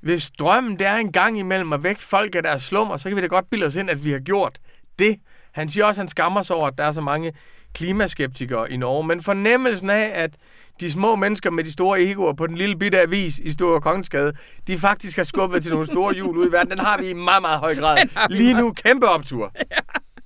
hvis drømmen der er en gang imellem at væk folk af deres slummer, så kan vi da godt bilde os ind, at vi har gjort det. Han siger også, at han skammer sig over, at der er så mange klimaskeptikere i Norge. Men fornemmelsen af, at de små mennesker med de store egoer på den lille bitte avis i Store Kongensgade, de faktisk har skubbet til nogle store hjul ud i verden, den har vi i meget, meget høj grad. Lige nu kæmpe optur. Ja.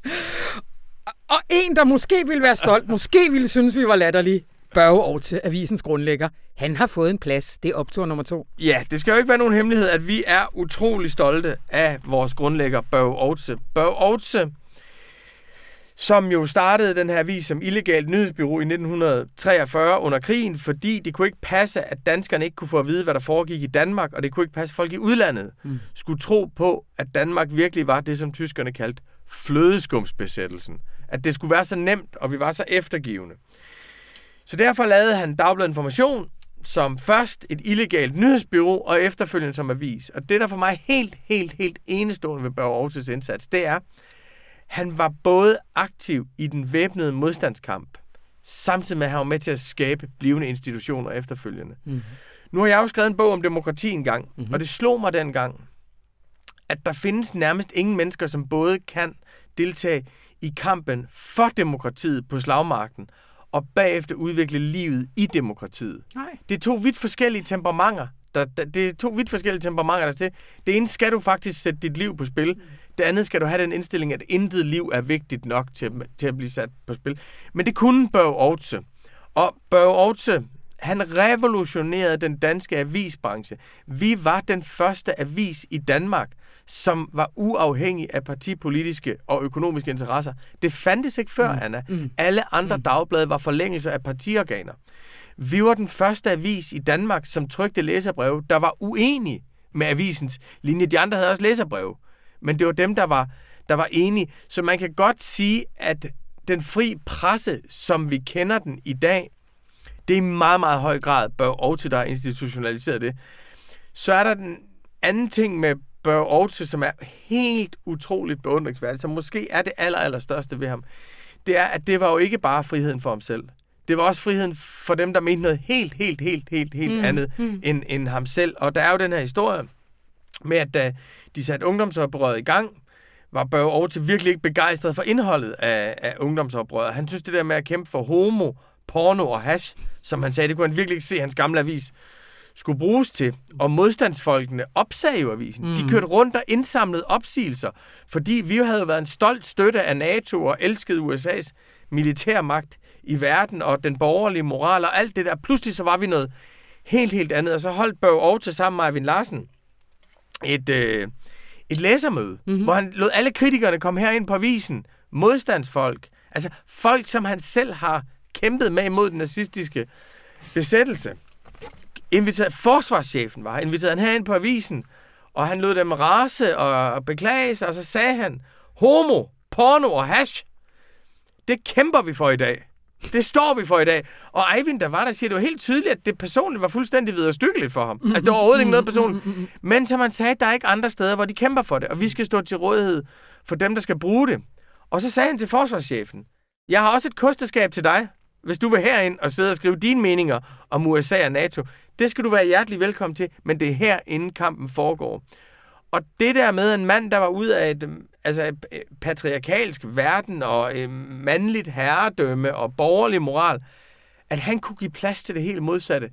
Og en, der måske ville være stolt, måske ville synes, vi var latterlige, Børge over til avisens grundlægger. Han har fået en plads. Det er optur nummer to. Ja, det skal jo ikke være nogen hemmelighed, at vi er utrolig stolte af vores grundlægger, Børge Aarhus. Børge Aarhus, som jo startede den her avis som illegalt nyhedsbyrå i 1943 under krigen, fordi det kunne ikke passe, at danskerne ikke kunne få at vide, hvad der foregik i Danmark, og det kunne ikke passe, at folk i udlandet mm. skulle tro på, at Danmark virkelig var det, som tyskerne kaldte flødeskumsbesættelsen. At det skulle være så nemt, og vi var så eftergivende. Så derfor lavede han Dagbladet Information som først et illegalt nyhedsbyrå og efterfølgende som avis. Og det, der for mig helt, helt, helt enestående ved Børge Aarhus' indsats, det er, han var både aktiv i den væbnede modstandskamp, samtidig med at han var med til at skabe blivende institutioner efterfølgende. Mm-hmm. Nu har jeg jo skrevet en bog om demokrati engang, mm-hmm. og det slog mig dengang, at der findes nærmest ingen mennesker, som både kan deltage i kampen for demokratiet på slagmarken, og bagefter udvikle livet i demokratiet. Nej. Det er to vidt forskellige temperamenter. Der, der, det er to vidt forskellige temperamenter, der til. Det ene skal du faktisk sætte dit liv på spil. Det andet skal du have den indstilling, at intet liv er vigtigt nok til, til at blive sat på spil. Men det kunne Børge Aarhus. Og Børge Aarhus, han revolutionerede den danske avisbranche. Vi var den første avis i Danmark, som var uafhængig af partipolitiske og økonomiske interesser. Det fandtes ikke før, mm. Anna. Mm. Alle andre mm. dagblade var forlængelser af partiorganer. Vi var den første avis i Danmark, som trykte læserbreve, der var uenige med avisens linje. De andre havde også læserbreve, men det var dem, der var, der var enige. Så man kan godt sige, at den fri presse, som vi kender den i dag, det er i meget, meget høj grad bør og til der institutionaliseret det. Så er der den anden ting med Børge Aarhus, som er helt utroligt beundringsværdigt, som måske er det aller, aller største ved ham, det er, at det var jo ikke bare friheden for ham selv. Det var også friheden for dem, der mente noget helt, helt, helt, helt, helt mm. andet mm. End, end ham selv. Og der er jo den her historie med, at da de satte ungdomsoprøret i gang, var Børge Aarhus virkelig ikke begejstret for indholdet af, af ungdomsoprøret. Han synes, det der med at kæmpe for homo, porno og hash, som han sagde, det kunne han virkelig ikke se hans gamle avis skulle bruges til. Og modstandsfolkene opsagde jo avisen. Mm. De kørte rundt og indsamlede opsigelser, fordi vi jo havde været en stolt støtte af NATO og elskede USA's militærmagt i verden og den borgerlige moral og alt det der. Pludselig så var vi noget helt, helt andet. Og så holdt Børge Aarhus sammen med Eivind Larsen et, øh, et læsermøde, mm-hmm. hvor han lod alle kritikerne komme herind på avisen. Modstandsfolk. Altså folk, som han selv har kæmpet med imod den nazistiske besættelse inviteret, forsvarschefen var, inviteret han herind på avisen, og han lod dem rase og beklage sig, og så sagde han, homo, porno og hash, det kæmper vi for i dag. Det står vi for i dag. Og Eivind, der var der, siger det var helt tydeligt, at det personligt var fuldstændig viderestykkeligt for ham. Altså, det var overhovedet ikke noget personligt. Men som han sagde, der er ikke andre steder, hvor de kæmper for det, og vi skal stå til rådighed for dem, der skal bruge det. Og så sagde han til forsvarschefen, jeg har også et kosteskab til dig, hvis du vil herind og sidde og skrive dine meninger om USA og NATO. Det skal du være hjertelig velkommen til, men det er her, inden kampen foregår. Og det der med en mand, der var ud af et, altså, øh, patriarkalsk verden og øh, mandligt herredømme og borgerlig moral, at han kunne give plads til det helt modsatte.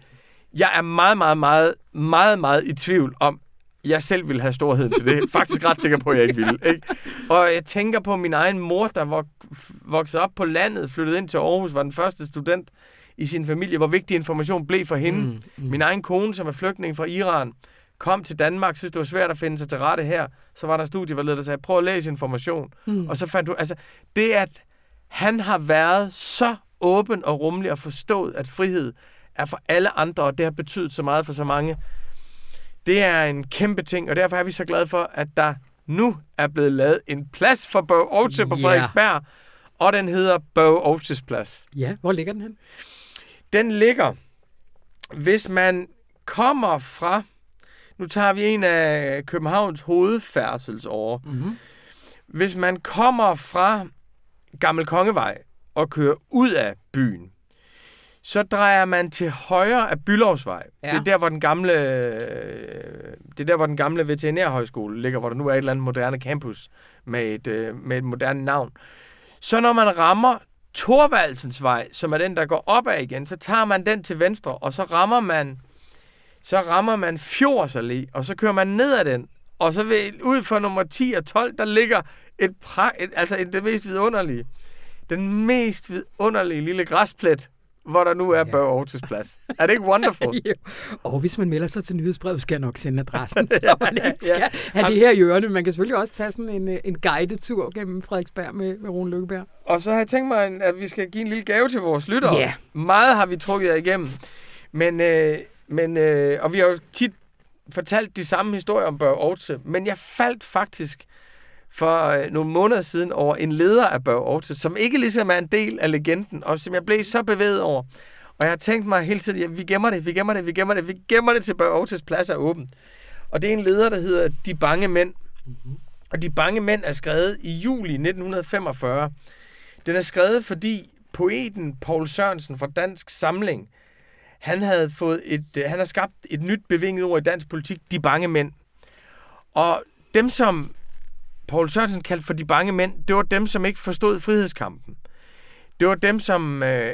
Jeg er meget, meget, meget, meget, meget i tvivl om, jeg selv ville have storheden til det. Faktisk ret sikker på, at jeg ikke ville. Ikke? Og jeg tænker på min egen mor, der var vokset op på landet, flyttede ind til Aarhus, var den første student i sin familie, hvor vigtig information blev for hende. Mm, mm. Min egen kone, som er flygtning fra Iran, kom til Danmark, synes det var svært at finde sig til rette her. Så var der studievejleder, der sagde, prøv at læse information. Mm. Og så fandt du, altså, det at han har været så åben og rummelig og forstået, at frihed er for alle andre, og det har betydet så meget for så mange. Det er en kæmpe ting, og derfor er vi så glade for, at der nu er blevet lavet en plads for Børge Oates på Frederiksberg, og den hedder Børge Oates Plads. Ja, hvor ligger den hen? Den ligger, hvis man kommer fra, nu tager vi en af Københavns hovedfærdselsårer. Mm-hmm. Hvis man kommer fra Gammel Kongevej og kører ud af byen, så drejer man til højre af Bylovsvej. Ja. Det er der, hvor den gamle, det er der, hvor den gamle veterinærhøjskole ligger, hvor der nu er et eller andet moderne campus med et, øh, med et moderne navn. Så når man rammer Torvaldsens vej, som er den, der går opad igen, så tager man den til venstre, og så rammer man så rammer man Fjords Allé, og så kører man ned ad den, og så ved, ud for nummer 10 og 12, der ligger et, pra, et altså et, det mest vidunderlige, den mest vidunderlige lille græsplet, hvor der nu er ja. Børge Aarhus plads. Er det ikke wonderful? og hvis man melder sig til nyhedsbrevet, skal jeg nok sende adressen, så man ikke skal ja. have det her i ørene. Man kan selvfølgelig også tage sådan en, øh, en guidetur gennem Frederiksberg med, med Rune Lykkeberg. Og så har jeg tænkt mig, at vi skal give en lille gave til vores lyttere. Ja. Meget har vi trukket jer igennem. Men, øh, men øh, og vi har jo tit fortalt de samme historier om Børge Aarhus, men jeg faldt faktisk for øh, nogle måneder siden over en leder af Børge Aarhus, som ikke ligesom er en del af legenden, og som jeg blev så bevæget over. Og jeg har tænkt mig hele tiden, at vi gemmer det, vi gemmer det, vi gemmer det, vi gemmer det til Børge Aarhus plads er åben. Og det er en leder, der hedder De Bange Mænd. Mm-hmm. Og De Bange Mænd er skrevet i juli 1945. Den er skrevet, fordi poeten Paul Sørensen fra Dansk Samling, han havde fået et, øh, han har skabt et nyt bevinget ord i dansk politik, de bange mænd. Og dem, som Paul Sørensen kaldte for de bange mænd, det var dem, som ikke forstod frihedskampen. Det var dem, som, øh,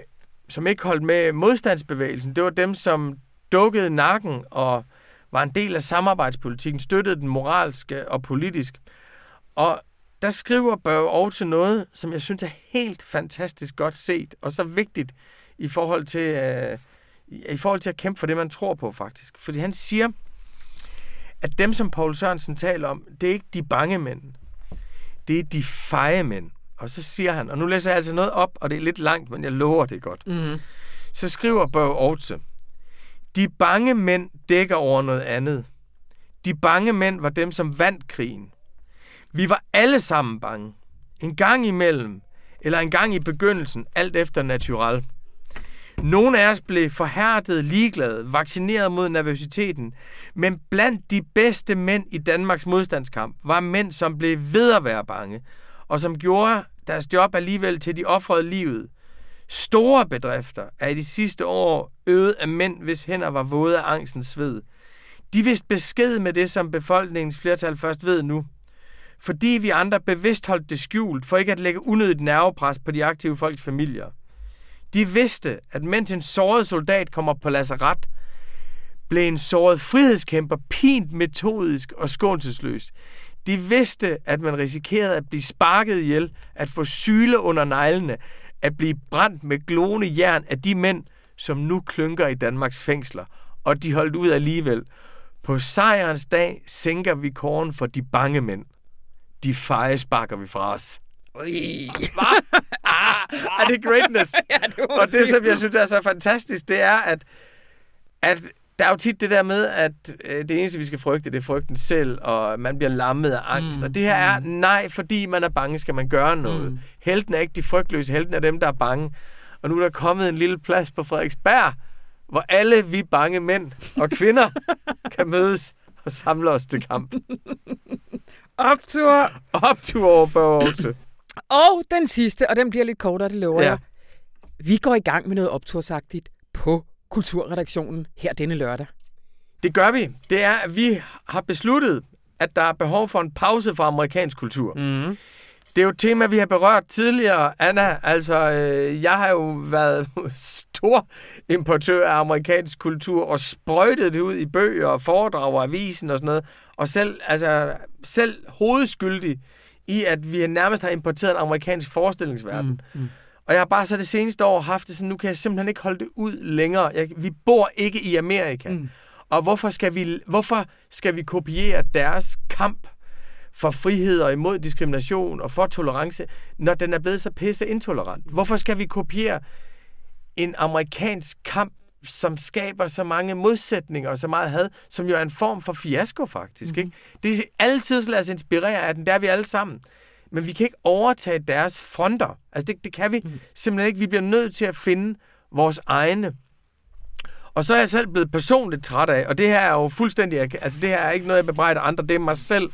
som ikke holdt med modstandsbevægelsen. Det var dem, som dukkede nakken og var en del af samarbejdspolitikken, støttede den moralske og politisk. Og der skriver Børge over til noget, som jeg synes er helt fantastisk godt set, og så vigtigt i forhold til, øh, i forhold til at kæmpe for det, man tror på faktisk. Fordi han siger, at dem, som Paul Sørensen taler om, det er ikke de bange mænd det er de feje mænd. Og så siger han, og nu læser jeg altså noget op, og det er lidt langt, men jeg lover det godt. Mm. Så skriver Børge Aarhus, de bange mænd dækker over noget andet. De bange mænd var dem, som vandt krigen. Vi var alle sammen bange. En gang imellem, eller en gang i begyndelsen, alt efter natural. Nogle af os blev forhærdet, ligeglade, vaccineret mod nervøsiteten, men blandt de bedste mænd i Danmarks modstandskamp var mænd, som blev ved at være bange, og som gjorde deres job alligevel til de offrede livet. Store bedrifter er i de sidste år øget af mænd, hvis hænder var våde af angstens sved. De vidste besked med det, som befolkningens flertal først ved nu. Fordi vi andre bevidst holdt det skjult, for ikke at lægge unødigt nervepres på de aktive folks familier. De vidste, at mens en såret soldat kommer på lazaret, blev en såret frihedskæmper pint metodisk og skånselsløs. De vidste, at man risikerede at blive sparket ihjel, at få syle under neglene, at blive brændt med glående jern af de mænd, som nu klynker i Danmarks fængsler. Og de holdt ud alligevel. På sejrens dag sænker vi korn for de bange mænd. De feje sparker vi fra os. Hvad? Ah, er det greatness? ja, det og det, som jeg synes er så fantastisk, det er, at, at der er jo tit det der med, at øh, det eneste, vi skal frygte, det er frygten selv, og man bliver lammet af angst. Mm. Og det her er, mm. nej, fordi man er bange, skal man gøre noget. Mm. Helten er ikke de frygtløse, helten er dem, der er bange. Og nu er der kommet en lille plads på Frederiksberg, hvor alle vi bange mænd og kvinder kan mødes og samle os til kamp. Optur! Optur over Børge og den sidste, og den bliver lidt kortere, det lover ja. jeg. Vi går i gang med noget optursagtigt på Kulturredaktionen her denne lørdag. Det gør vi. Det er, at vi har besluttet, at der er behov for en pause fra amerikansk kultur. Mm. Det er jo et tema, vi har berørt tidligere, Anna. Altså, øh, jeg har jo været stor importør af amerikansk kultur og sprøjtet det ud i bøger og foredrag og avisen og sådan noget. Og selv, altså, selv hovedskyldig i, at vi nærmest har importeret en amerikansk forestillingsverden. Mm. Mm. Og jeg har bare så det seneste år haft det sådan, nu kan jeg simpelthen ikke holde det ud længere. Jeg, vi bor ikke i Amerika. Mm. Og hvorfor skal, vi, hvorfor skal vi kopiere deres kamp for frihed og imod diskrimination og for tolerance, når den er blevet så pisse intolerant? Hvorfor skal vi kopiere en amerikansk kamp, som skaber så mange modsætninger og så meget had, som jo er en form for fiasko faktisk. Mm. Ikke? Det er altid lad os inspirere af den, der er vi alle sammen. Men vi kan ikke overtage deres fronter. Altså det, det kan vi mm. simpelthen ikke. Vi bliver nødt til at finde vores egne. Og så er jeg selv blevet personligt træt af, og det her er jo fuldstændig, altså det her er ikke noget, jeg bebrejder andre, det er mig selv.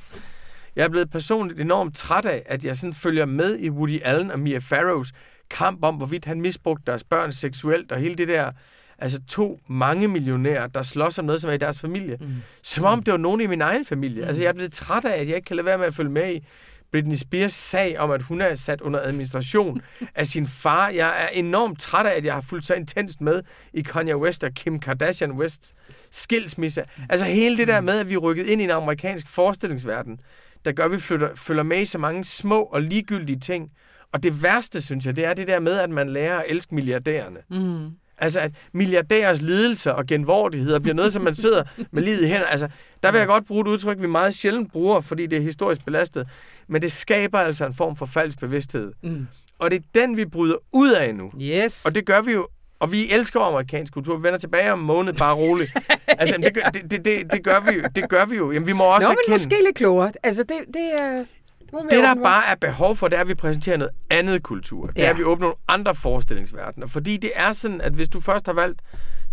Jeg er blevet personligt enormt træt af, at jeg sådan følger med i Woody Allen og Mia Farrows kamp om, hvorvidt han misbrugte deres børn seksuelt, og hele det der, altså to mange millionærer, der slås om noget, som er i deres familie. Mm. Som om det var nogen i min egen familie. Mm. Altså jeg er blevet træt af, at jeg ikke kan lade være med at følge med i Britney Spears sag om, at hun er sat under administration af sin far. Jeg er enormt træt af, at jeg har fulgt så intenst med i Kanye West og Kim Kardashian West skilsmisse. Altså hele det der med, at vi er rykket ind i en amerikansk forestillingsverden, der gør, at vi flytter, følger med i så mange små og ligegyldige ting. Og det værste, synes jeg, det er det der med, at man lærer at elske milliardærerne. Mm. Altså, at milliardærers lidelser og genvordigheder bliver noget, som man sidder med livet i hænder. Altså, der vil jeg godt bruge et udtryk, vi meget sjældent bruger, fordi det er historisk belastet. Men det skaber altså en form for falsk bevidsthed. Mm. Og det er den, vi bryder ud af nu. Yes. Og det gør vi jo og vi elsker amerikansk kultur. Vi vender tilbage om en måned, bare roligt. altså, det, gør, det, det, det, det, gør vi jo. Det gør vi jo. Jamen, vi må også Nå, erkende... men måske lidt klogere. Altså, det, det er... Det, der bare er behov for, det er, at vi præsenterer noget andet kultur. Det er, at vi åbner nogle andre forestillingsverdener. Fordi det er sådan, at hvis du først har valgt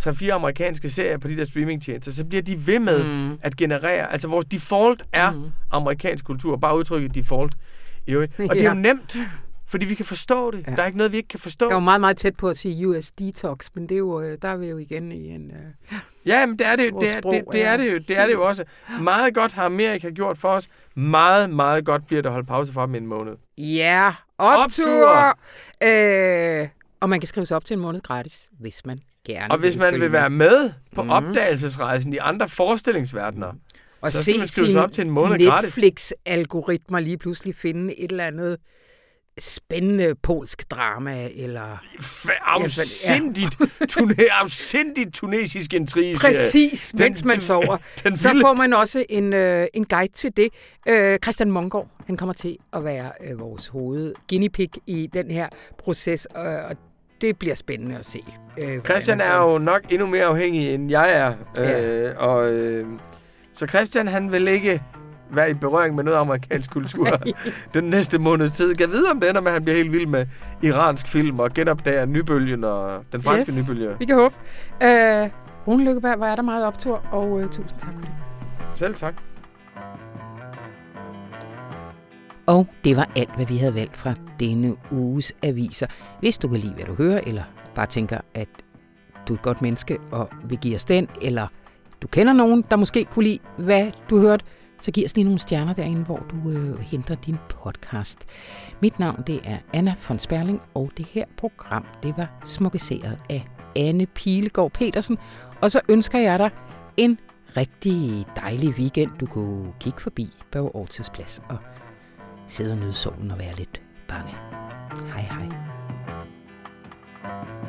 3-4 amerikanske serier på de der streamingtjenester, så bliver de ved med mm. at generere. Altså, vores default er mm. amerikansk kultur. Bare udtrykket default. I øvrigt. Og det er jo nemt. Fordi vi kan forstå det. Ja. Der er ikke noget, vi ikke kan forstå. Jeg var meget, meget tæt på at sige US Detox, men det er jo, øh, der er vi jo igen i en... Uh, ja, men det er det, jo, det, er, det, det, er det, jo, det er det jo også. Meget godt har Amerika gjort for os. Meget, meget godt bliver det at holde pause for dem en måned. Ja, optur! optur. Øh, og man kan skrive sig op til en måned gratis, hvis man gerne Og hvis man vil være med på mm. opdagelsesrejsen i andre forestillingsverdener, og så se sin op til en måned Netflix-algoritmer lige pludselig finde et eller andet spændende polsk drama, eller... Afsindigt, tune, afsindigt tunesisk intrige. Præcis, den, mens man sover. Den, den så får man også en, øh, en guide til det. Øh, Christian Mongård, han kommer til at være øh, vores hoved guinea pig i den her proces, øh, og det bliver spændende at se. Øh, Christian er jo nok endnu mere afhængig, end jeg er. Øh, ja. og, øh, så Christian, han vil ikke være i berøring med noget amerikansk kultur den næste måneds tid. Kan vide, om det ender med, at han bliver helt vild med iransk film og genopdager nybølgen og den franske yes, nybølge. vi kan håbe. Uh, Rune Lykkeberg, hvor er der meget optur, og uh, tusind tak for det. Selv tak. Og det var alt, hvad vi havde valgt fra denne uges aviser. Hvis du kan lide, hvad du hører, eller bare tænker, at du er et godt menneske og vil give os den, eller du kender nogen, der måske kunne lide, hvad du hørte, så giv os lige nogle stjerner derinde, hvor du øh, henter din podcast. Mit navn det er Anna von Sperling, og det her program det var smukkeseret af Anne Pilegaard Petersen. Og så ønsker jeg dig en rigtig dejlig weekend. Du kunne kigge forbi på Årtidsplads og sidde og nyde solen og være lidt bange. Hej hej. thank you